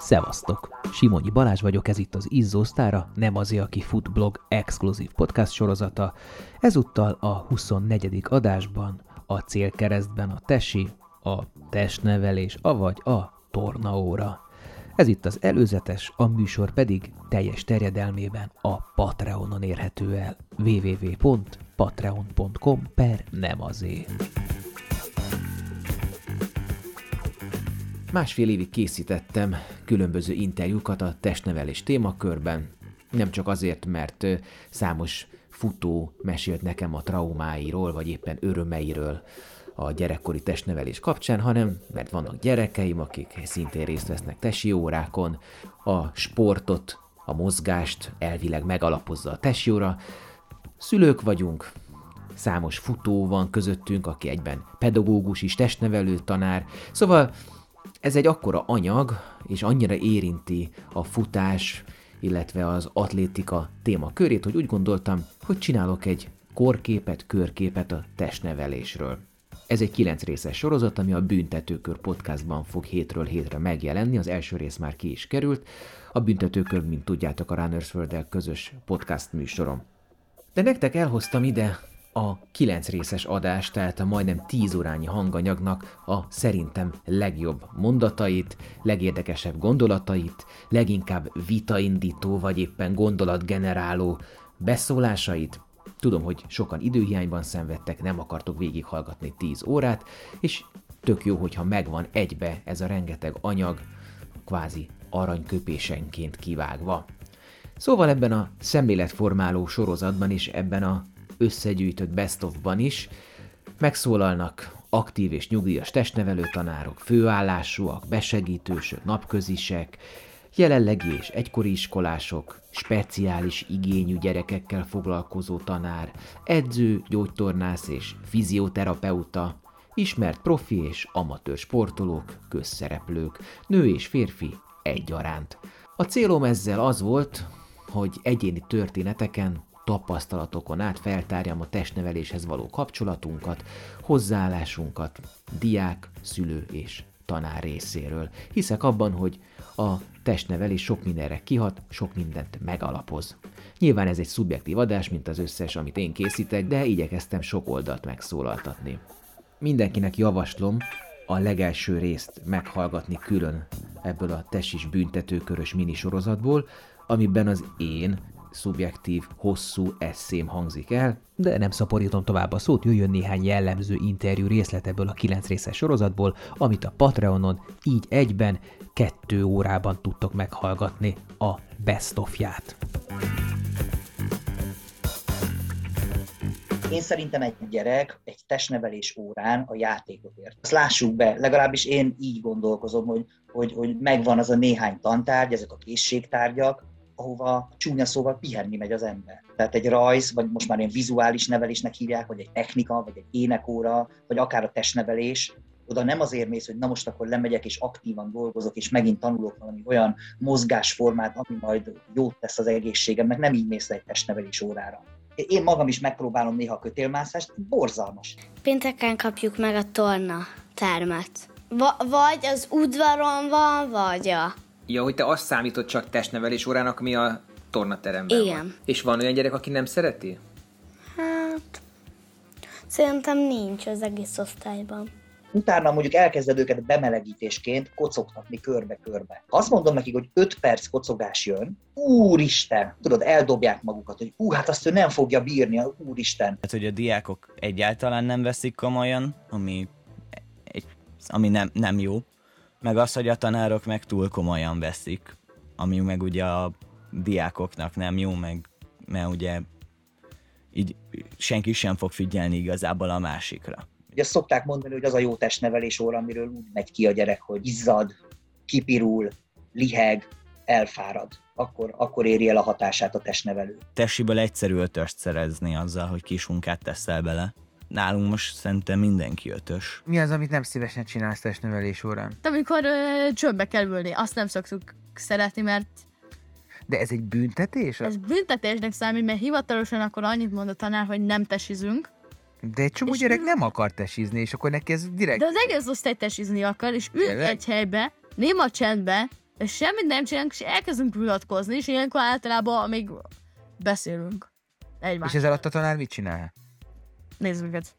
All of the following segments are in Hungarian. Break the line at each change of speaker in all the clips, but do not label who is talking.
Szevasztok! Simonyi Balázs vagyok, ez itt az Izzósztára, nem azért, aki fut blog exkluzív podcast sorozata. Ezúttal a 24. adásban, a célkeresztben a tesi, a testnevelés, avagy a tornaóra. Ez itt az előzetes, a műsor pedig teljes terjedelmében a Patreonon érhető el. www.patreon.com per nem azért. Másfél évig készítettem különböző interjúkat a testnevelés témakörben, nem csak azért, mert számos futó mesélt nekem a traumáiról, vagy éppen örömeiről a gyerekkori testnevelés kapcsán, hanem mert vannak gyerekeim, akik szintén részt vesznek tesi órákon, a sportot, a mozgást elvileg megalapozza a tesi óra, szülők vagyunk, számos futó van közöttünk, aki egyben pedagógus is, testnevelő tanár, szóval ez egy akkora anyag, és annyira érinti a futás, illetve az atlétika témakörét, hogy úgy gondoltam, hogy csinálok egy korképet, körképet a testnevelésről. Ez egy kilenc részes sorozat, ami a Büntetőkör podcastban fog hétről hétre megjelenni, az első rész már ki is került. A Büntetőkör, mint tudjátok, a Runners world közös podcast műsorom. De nektek elhoztam ide a 9 részes adás, tehát a majdnem 10 órányi hanganyagnak a szerintem legjobb mondatait, legérdekesebb gondolatait, leginkább vitaindító vagy éppen gondolatgeneráló beszólásait. Tudom, hogy sokan időhiányban szenvedtek, nem akartok végighallgatni 10 órát, és tök jó, hogyha megvan egybe ez a rengeteg anyag, kvázi aranyköpésenként kivágva. Szóval ebben a szemléletformáló sorozatban és ebben a összegyűjtött best of-ban is megszólalnak aktív és nyugdíjas testnevelő tanárok, főállásúak, besegítősök, napközisek, jelenlegi és egykori iskolások, speciális igényű gyerekekkel foglalkozó tanár, edző, gyógytornász és fizioterapeuta, ismert profi és amatőr sportolók, közszereplők, nő és férfi egyaránt. A célom ezzel az volt, hogy egyéni történeteken tapasztalatokon át feltárjam a testneveléshez való kapcsolatunkat, hozzáállásunkat diák, szülő és tanár részéről. Hiszek abban, hogy a testnevelés sok mindenre kihat, sok mindent megalapoz. Nyilván ez egy szubjektív adás, mint az összes, amit én készítek, de igyekeztem sok oldalt megszólaltatni. Mindenkinek javaslom a legelső részt meghallgatni külön ebből a tesis büntetőkörös minisorozatból, amiben az én szubjektív, hosszú eszém hangzik el, de nem szaporítom tovább a szót, jöjjön néhány jellemző interjú részlet ebből a 9 részes sorozatból, amit a Patreonon így egyben, kettő órában tudtok meghallgatni a best of-ját.
Én szerintem egy gyerek egy testnevelés órán a játékot ért. Azt lássuk be, legalábbis én így gondolkozom, hogy, hogy, hogy megvan az a néhány tantárgy, ezek a készségtárgyak, ahova csúnya szóval pihenni megy az ember. Tehát egy rajz, vagy most már ilyen vizuális nevelésnek hívják, vagy egy technika, vagy egy énekóra, vagy akár a testnevelés, oda nem azért mész, hogy na most akkor lemegyek és aktívan dolgozok, és megint tanulok valami olyan mozgásformát, ami majd jót tesz az egészségemnek, nem így mész egy testnevelés órára. Én magam is megpróbálom néha kötélmászást, borzalmas.
Pénteken kapjuk meg a torna termet. Va- vagy az udvaron van, vagy a
Ja, hogy te azt számítod csak testnevelés órának, mi a tornateremben
Igen.
van. És van olyan gyerek, aki nem szereti?
Hát, szerintem nincs az egész osztályban.
Utána mondjuk elkezded őket bemelegítésként kocogtatni körbe-körbe. Azt mondom nekik, hogy 5 perc kocogás jön, úristen, tudod, eldobják magukat, hogy ú, hát azt ő nem fogja bírni, úristen.
Hát, hogy a diákok egyáltalán nem veszik komolyan, ami, egy, ami nem, nem jó meg az, hogy a tanárok meg túl komolyan veszik, ami meg ugye a diákoknak nem jó, meg mert ugye így senki sem fog figyelni igazából a másikra.
Ugye szokták mondani, hogy az a jó testnevelés óra, amiről úgy megy ki a gyerek, hogy izzad, kipirul, liheg, elfárad. Akkor, akkor éri el a hatását a testnevelő.
Tessiből egyszerű ötöst szerezni azzal, hogy kis munkát teszel bele nálunk most szerintem mindenki ötös.
Mi az, amit nem szívesen csinálsz testnevelés órán?
De amikor ö, csömbbe kell ülni, azt nem szoktuk szeretni, mert
De ez egy büntetés?
ez büntetésnek számít, mert hivatalosan akkor annyit mond a tanár, hogy nem tesizünk,
De egy csomó
És
gyerek
mi-
nem akar tesizni, és akkor neki ez direkt...
de az egész osztály tesizni akar, és ül
Tényleg?
egy helybe, néma csendbe, de semmit nem csinálunk, és elkezdünk vitatkozni, és ilyenkor általában még beszélünk. Egymás.
És ez alatt a tanár mit csinál?
Nézd minket.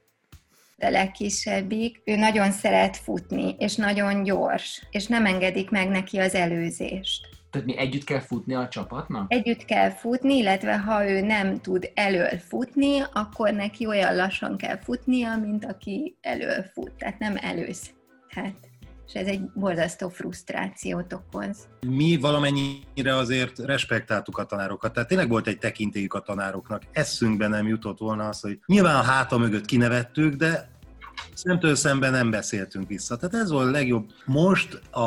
a legkisebbik, ő nagyon szeret futni, és nagyon gyors, és nem engedik meg neki az előzést.
Tehát mi együtt kell futni a csapatnak?
Együtt kell futni, illetve ha ő nem tud elől futni, akkor neki olyan lassan kell futnia, mint aki elől fut, tehát nem előzhet. És ez egy borzasztó frusztrációt okoz.
mi valamennyire azért respektáltuk a tanárokat, tehát tényleg volt egy tekintélyük a tanároknak. Eszünkbe nem jutott volna az, hogy nyilván a háta mögött kinevettük, de szemtől szemben nem beszéltünk vissza. Tehát ez volt a legjobb. Most a,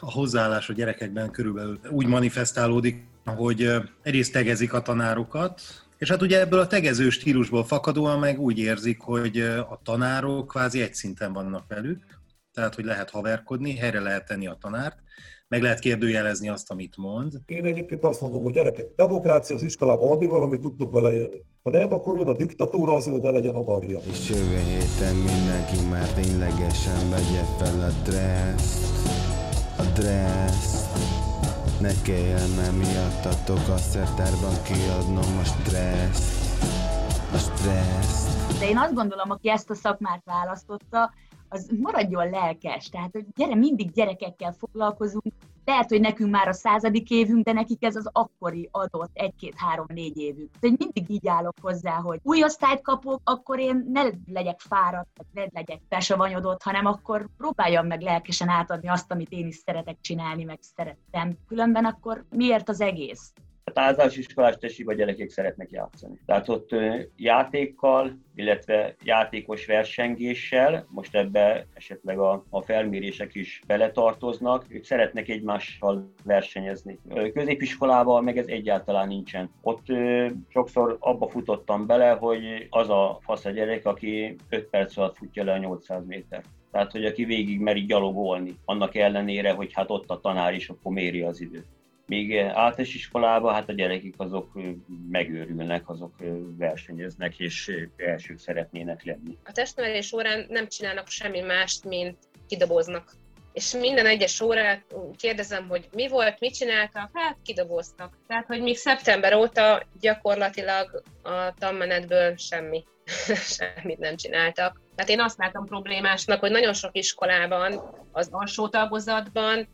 a hozzáállás a gyerekekben körülbelül úgy manifestálódik, hogy egyrészt tegezik a tanárokat, és hát ugye ebből a tegező stílusból fakadóan meg úgy érzik, hogy a tanárok kvázi egy szinten vannak velük, tehát hogy lehet haverkodni, helyre lehet tenni a tanárt, meg lehet kérdőjelezni azt, amit mond.
Én egyébként azt mondom, hogy gyerekek, demokrácia az iskolában addig van, amit tudtok vele élni. Ha nem, akkor jön a diktatúra, az ne legyen a marja.
És jövő héten mindenki már ténylegesen vegye fel a dresszt, a dresszt. Ne kelljen már miattatok a szertárban kiadnom a stresszt, a stresszt.
De én azt gondolom, aki ezt a szakmát választotta, az maradjon lelkes. Tehát, hogy gyere, mindig gyerekekkel foglalkozunk. Lehet, hogy nekünk már a századik évünk, de nekik ez az akkori adott egy-két-három-négy évük. De mindig így állok hozzá, hogy új osztályt kapok, akkor én ne legyek fáradt, ne legyek pesavanyodott, hanem akkor próbáljam meg lelkesen átadni azt, amit én is szeretek csinálni, meg szerettem. Különben akkor miért az egész?
Hát általános iskolás tesiba gyerekek szeretnek játszani. Tehát ott játékkal, illetve játékos versengéssel, most ebbe esetleg a, a felmérések is beletartoznak, ők szeretnek egymással versenyezni. Ö, Középiskolában meg ez egyáltalán nincsen. Ott sokszor abba futottam bele, hogy az a fasz a gyerek, aki 5 perc alatt futja le a 800 méter. Tehát, hogy aki végig meri gyalogolni, annak ellenére, hogy hát ott a tanár is, akkor méri az időt. Még általános iskolában hát a gyerekek azok ö, megőrülnek, azok ö, versenyeznek és elsők szeretnének lenni.
A testnevelés órán nem csinálnak semmi mást, mint kidoboznak. És minden egyes órát kérdezem, hogy mi volt, mit csináltak, hát kidoboztak. Tehát, hogy még szeptember óta gyakorlatilag a tanmenetből semmi, semmit nem csináltak. Tehát én azt látom problémásnak, hogy nagyon sok iskolában, az alsó tagozatban,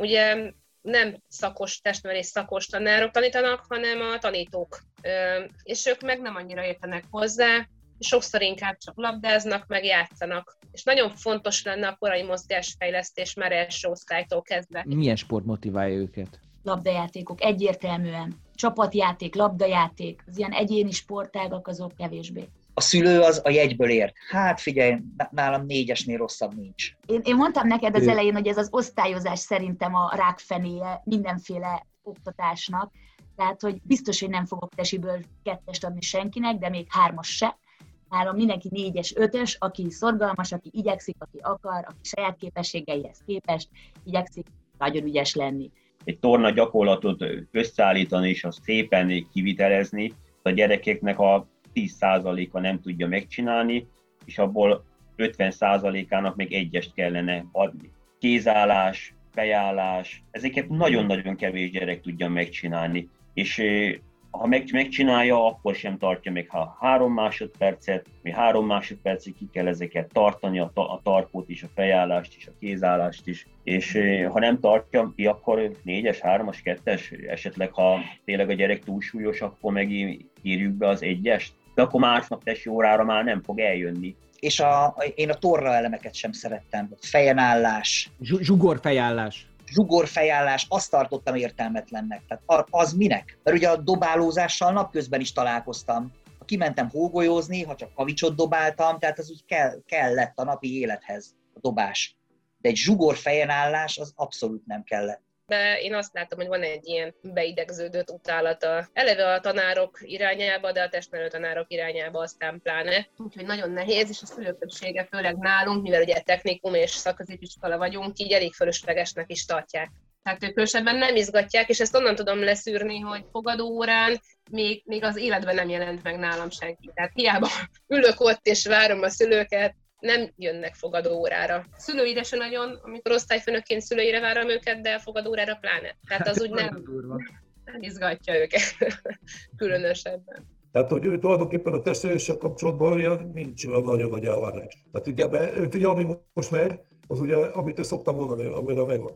ugye nem szakos testnevelés szakos tanárok tanítanak, hanem a tanítók. És ők meg nem annyira értenek hozzá, és sokszor inkább csak labdáznak, meg játszanak. És nagyon fontos lenne a korai mozgásfejlesztés már első osztálytól kezdve.
Milyen sport motiválja őket?
Labdajátékok egyértelműen. Csapatjáték, labdajáték, az ilyen egyéni sportágak azok kevésbé.
A szülő az a jegyből ért. Hát figyelj, nálam négyesnél rosszabb nincs.
Én, én mondtam neked az elején, hogy ez az osztályozás szerintem a rákfenéje mindenféle oktatásnak. Tehát, hogy biztos, hogy nem fogok tesiből kettest adni senkinek, de még hármas se. Nálam mindenki négyes, ötös, aki szorgalmas, aki igyekszik, aki akar, aki saját képességeihez képest igyekszik nagyon ügyes lenni.
Egy torna gyakorlatot összeállítani és azt szépen kivitelezni, a gyerekeknek a 10%-a nem tudja megcsinálni, és abból 50%-ának még egyest kellene adni. Kézállás, fejállás, ezeket nagyon-nagyon kevés gyerek tudja megcsinálni, és ha meg, megcsinálja, akkor sem tartja meg, ha három másodpercet, mi három másodpercig ki kell ezeket tartani, a, ta, a tarkót is, a fejállást is, a kézállást is, és ha nem tartja ki, akkor négyes, hármas, kettes, esetleg ha tényleg a gyerek túlsúlyos, akkor meg írjuk be az egyest, de akkor másnap tesi órára már nem fog eljönni.
És a, én a torra elemeket sem szerettem. Fejen állás,
Zsugor fejállás.
zsugor fejállás, azt tartottam értelmetlennek. Tehát az minek? Mert ugye a dobálózással napközben is találkoztam. Ha kimentem hógolyózni, ha csak kavicsot dobáltam, tehát az úgy kell, kellett a napi élethez a dobás. De egy zsugor fejen állás az abszolút nem kellett.
De én azt látom, hogy van egy ilyen beidegződött utálata eleve a tanárok irányába, de a testnevelő tanárok irányába aztán pláne. Úgyhogy nagyon nehéz, és a szülők többsége, főleg nálunk, mivel ugye technikum és szakközépiskola vagyunk, így elég fölöslegesnek is tartják. Tehát ők különösebben nem izgatják, és ezt onnan tudom leszűrni, hogy fogadó órán még, még az életben nem jelent meg nálam senki. Tehát hiába ülök ott és várom a szülőket, nem jönnek fogadóórára. Szülőire se nagyon, amikor osztályfőnökként szülőire várom őket, de fogadóórára pláne. Tehát az úgy nem, nem izgatja őket különösebben.
Tehát, hogy ő tulajdonképpen a testvéréssel kapcsolatban olyan nincs olyan nagyon nagy elvárás. Tehát ugye, mert, ugye, ami most megy, az ugye, amit ő szoktam mondani, amire megvan.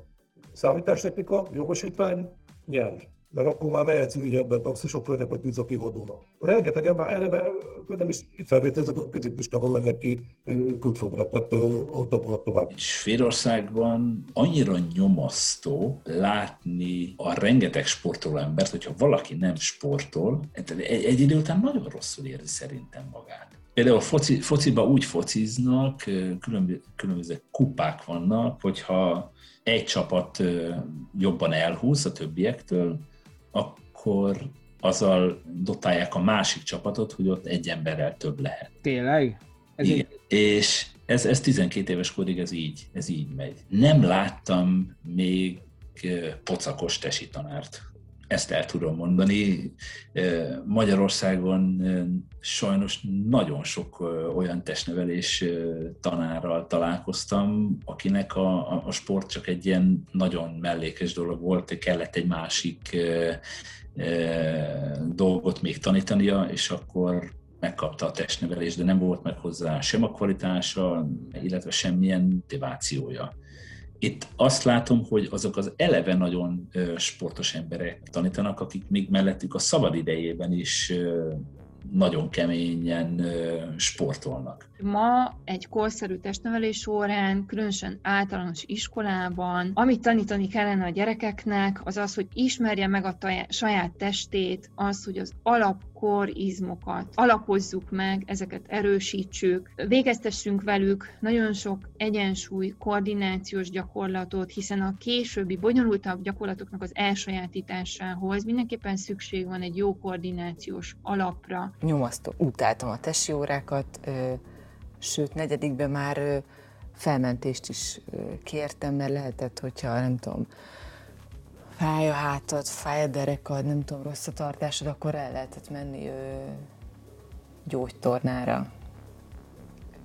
Számítástechnika, jogosítvány, nyelv mert akkor már mehetsz ügyebben taxisofőrnek vagy műszaki vadónak. Rengeteg ember eleve nem is felvételezek, a középistában mennek ki külföldre, tehát ott tovább.
Svédországban annyira nyomasztó látni a rengeteg sportoló embert, hogyha valaki nem sportol, egy, egy idő után nagyon rosszul érzi szerintem magát. Például foci, fociba úgy fociznak, különböző, különböző kupák vannak, hogyha egy csapat jobban elhúz a többiektől, akkor azzal dotálják a másik csapatot, hogy ott egy emberrel több lehet.
Tényleg?
Ez Igen. Egy... És ez, ez 12 éves korig ez így, ez így megy. Nem láttam még pocakos tesi tanárt. Ezt el tudom mondani. Magyarországon sajnos nagyon sok olyan testnevelés tanárral találkoztam, akinek a, a sport csak egy ilyen nagyon mellékes dolog volt, kellett egy másik dolgot még tanítania, és akkor megkapta a testnevelést, de nem volt meg hozzá sem a kvalitása, illetve semmilyen motivációja. Itt azt látom, hogy azok az eleve nagyon sportos emberek tanítanak, akik még mellettük a szabad idejében is nagyon keményen sportolnak.
Ma egy korszerű testnevelés órán, különösen általános iskolában, amit tanítani kellene a gyerekeknek, az az, hogy ismerje meg a saját testét, az, hogy az alapkorizmokat alapozzuk meg, ezeket erősítsük, végeztessünk velük nagyon sok egyensúly, koordinációs gyakorlatot, hiszen a későbbi bonyolultabb gyakorlatoknak az elsajátításához mindenképpen szükség van egy jó koordinációs alapra.
Nyomasztó, utáltam a tesi órákat, sőt, negyedikben már felmentést is kértem, mert lehetett, hogyha nem tudom, fáj a hátad, fáj a derekad, nem tudom, rossz a tartásod, akkor el lehetett menni gyógytornára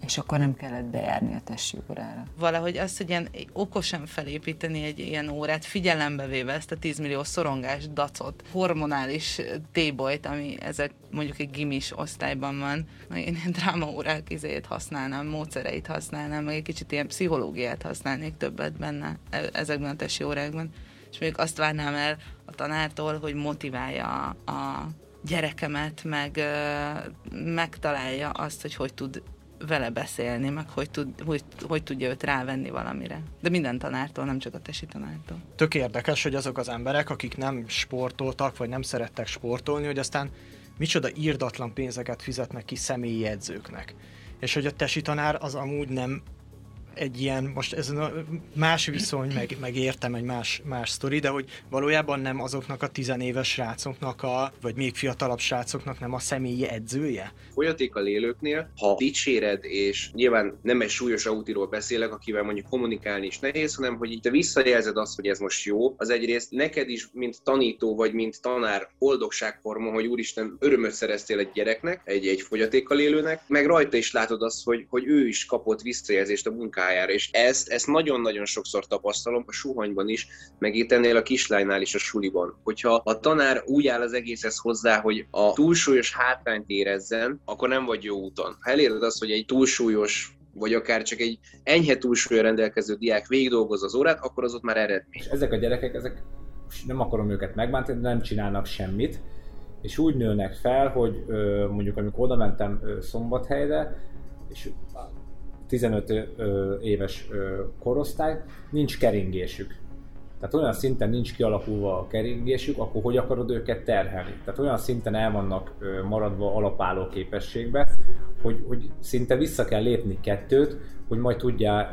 és akkor nem kellett bejárni a testi órára.
Valahogy azt, hogy ilyen okosan felépíteni egy ilyen órát, figyelembe véve ezt a 10 millió szorongás, dacot, hormonális tébolyt, ami ezek mondjuk egy gimis osztályban van, én ilyen drámaórák izét használnám, módszereit használnám, meg egy kicsit ilyen pszichológiát használnék többet benne e, ezekben a testi órákban. És még azt várnám el a tanártól, hogy motiválja a gyerekemet, meg megtalálja azt, hogy hogy tud vele beszélni, meg hogy, tud, hogy, hogy tudja őt rávenni valamire. De minden tanártól, nem csak a tesi tanártól.
Tök érdekes, hogy azok az emberek, akik nem sportoltak, vagy nem szerettek sportolni, hogy aztán micsoda írdatlan pénzeket fizetnek ki személyi edzőknek. És hogy a tesi tanár az amúgy nem egy ilyen, most ez a más viszony, meg, meg értem egy más, más sztori, de hogy valójában nem azoknak a tizenéves srácoknak, a, vagy még fiatalabb srácoknak nem a személyi edzője?
Folyatékkal élőknél, ha dicséred, és nyilván nem egy súlyos autiról beszélek, akivel mondjuk kommunikálni is nehéz, hanem hogy itt te visszajelzed azt, hogy ez most jó, az egyrészt neked is, mint tanító, vagy mint tanár boldogságforma, hogy úristen, örömöt szereztél egy gyereknek, egy, egy fogyatékkal élőnek, meg rajta is látod azt, hogy, hogy ő is kapott visszajelzést a munkájára és ezt, ezt nagyon-nagyon sokszor tapasztalom a suhanyban is, meg itt ennél a kislánynál is a suliban. Hogyha a tanár úgy áll az egészhez hozzá, hogy a túlsúlyos hátrányt érezzen, akkor nem vagy jó úton. Ha eléred azt, hogy egy túlsúlyos vagy akár csak egy enyhe túlsúlya rendelkező diák végigdolgoz az órát, akkor az ott már eredmény.
És ezek a gyerekek, ezek nem akarom őket megbántani, nem csinálnak semmit, és úgy nőnek fel, hogy mondjuk amikor oda mentem Szombathelyre, és 15 éves korosztály, nincs keringésük. Tehát olyan szinten nincs kialakulva a keringésük, akkor hogy akarod őket terhelni? Tehát olyan szinten el vannak maradva alapálló képességbe, hogy, hogy szinte vissza kell lépni kettőt, hogy majd tudjál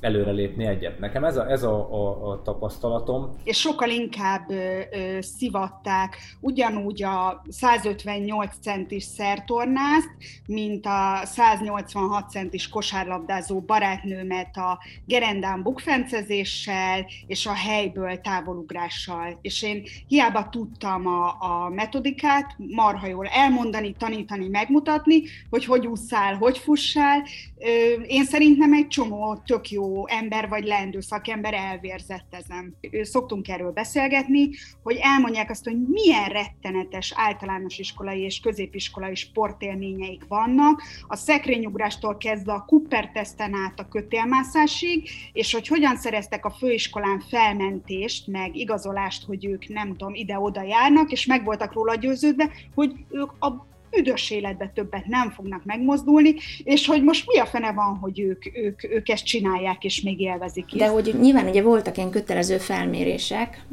előrelépni egyet. Nekem ez a, ez a, a, a tapasztalatom.
és sokkal inkább ö, ö, szivatták ugyanúgy a 158 centis szertornázt, mint a 186 centis kosárlabdázó barátnőmet a gerendán bukfencezéssel és a helyből távolugrással. És én hiába tudtam a, a metodikát marha jól elmondani, tanítani, megmutatni, hogy hogy ússzál, hogy fussál. Ö, Én szerintem egy csomó tök jó ember vagy leendő szakember elvérzett ezen. Szoktunk erről beszélgetni, hogy elmondják azt, hogy milyen rettenetes általános iskolai és középiskolai sportélményeik vannak, a szekrényugrástól kezdve a Cooper teszten át a kötélmászásig, és hogy hogyan szereztek a főiskolán felmentést, meg igazolást, hogy ők nem tudom, ide-oda járnak, és meg voltak róla győződve, hogy ők a büdös életbe többet nem fognak megmozdulni, és hogy most mi a fene van, hogy ők, ők, ők ezt csinálják, és még élvezik is.
De hogy nyilván ugye voltak ilyen kötelező felmérések,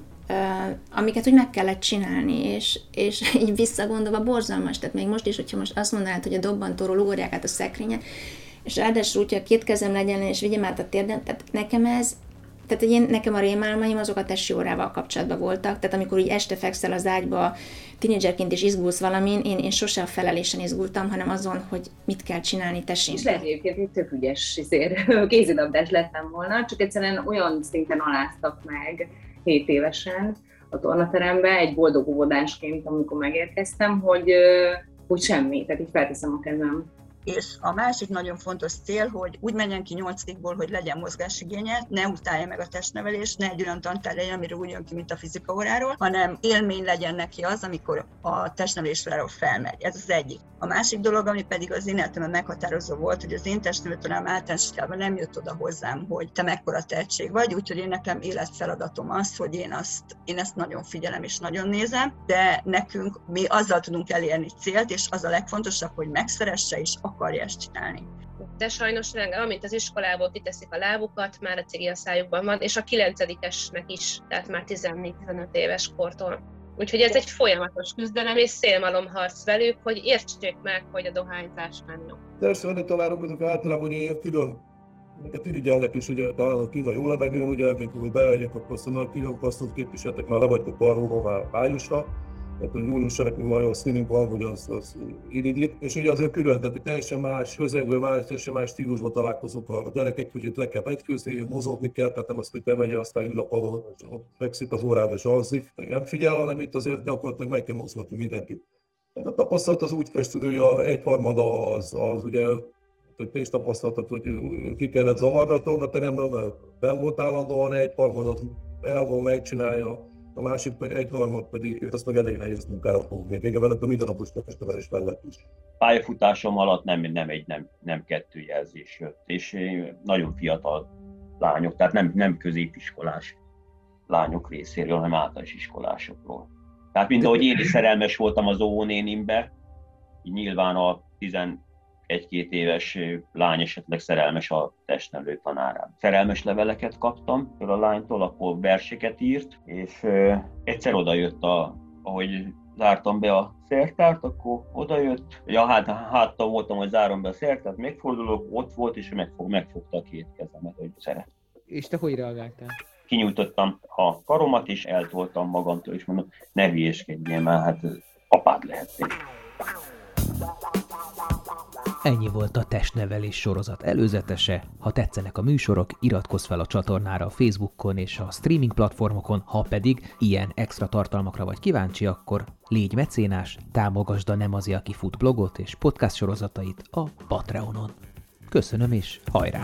amiket úgy meg kellett csinálni, és, és így visszagondolva borzalmas. Tehát még most is, hogyha most azt mondanád, hogy a dobbantóról ugorják át a szekrényen, és ráadásul úgy, a két kezem legyen, és vigyem át a térden, tehát nekem ez, tehát hogy én, nekem a rémálmaim azok a testi órával kapcsolatban voltak, tehát amikor így este fekszel az ágyba, tínédzserként is izgulsz valamin, én, én sose a felelésen izgultam, hanem azon, hogy mit kell csinálni
És
tessék.
lehet egyébként, hogy tök ügyes izér, kézilabdás lettem volna, csak egyszerűen olyan szinten aláztak meg 7 évesen a tornaterembe, egy boldog óvodásként, amikor megérkeztem, hogy, hogy semmi, tehát így felteszem a kezem.
És a másik nagyon fontos cél, hogy úgy menjen ki nyolcadikból, hogy legyen mozgásigénye, ne utálja meg a testnevelést, ne egy olyan tantár legyen, amiről úgy jön ki, mint a fizika óráról, hanem élmény legyen neki az, amikor a testnevelésről felmegy. Ez az egyik. A másik dolog, ami pedig az én életemben meghatározó volt, hogy az én testnevelőtanám általánosítában nem jött oda hozzám, hogy te mekkora tehetség vagy, úgyhogy én nekem életfeladatom az, hogy én, azt, én ezt nagyon figyelem és nagyon nézem, de nekünk mi azzal tudunk elérni célt, és az a legfontosabb, hogy megszeresse és akarja ezt csinálni.
De sajnos, amint az iskolából kiteszik a lábukat, már a cigi a szájukban van, és a kilencedikesnek is, tehát már 14-15 éves kortól. Úgyhogy ez egy folyamatos küzdelem és szélmalomharc velük, hogy értsék meg, hogy a dohányzás nem jó.
De a tanárok azok általában ilyen külön Minket irigyelnek is, ugye talán a kínai jó levegőn, ugye, amikor bemegyek, akkor azt mondom, kínai passzot képviseltek, már le vagytok arról már májusra, tehát hogy júliusra nekünk nagyon színünk van, hogy az, az irigyít, és ugye azért külön, tehát teljesen más közegben, más, teljesen más stílusban találkozunk a gyerekek, hogy itt le kell vetkőzni, mozogni kell, tehát nem azt, hogy bemegy, aztán ül a padon, fekszik az órába és alszik, nem figyel, hanem itt azért gyakorlatilag meg kell mozgatni mindenkit. A tapasztalat az úgy festő, hogy egyharmada az, az ugye hogy te is tapasztaltad, hogy ki kellett zavarni a tornateremben, mert ben volt állandóan, egy harmadot elvon megcsinálja, a másik egy harmad pedig azt meg elég nehéz munkára fog még. Vége vele a mindennapos testnevelés mellett is.
Pályafutásom alatt nem, nem egy, nem, nem kettő jelzés jött, és nagyon fiatal lányok, tehát nem, nem középiskolás lányok részéről, hanem általános iskolásokról. Tehát mind ahogy én is szerelmes voltam az óvónénimbe, így nyilván a 11-2 éves lány esetleg szerelmes a testnevelő tanárán. Szerelmes leveleket kaptam a lánytól, akkor verseket írt, és egyszer odajött, a, ahogy zártam be a szertárt, akkor odajött, ja, hát háttal voltam, hogy zárom be a szertárt, megfordulok, ott volt, és megfog, megfogta a két kezemet, hogy szeret.
És te hogy reagáltál?
Kinyújtottam a karomat, és eltoltam magamtól, és mondom, ne hülyéskedjél már, hát apád lehetnék.
Ennyi volt a testnevelés sorozat előzetese. Ha tetszenek a műsorok, iratkozz fel a csatornára a Facebookon és a streaming platformokon, ha pedig ilyen extra tartalmakra vagy kíváncsi, akkor légy mecénás, támogasd a Nem az, aki fut blogot és podcast sorozatait a Patreonon. Köszönöm és hajrá!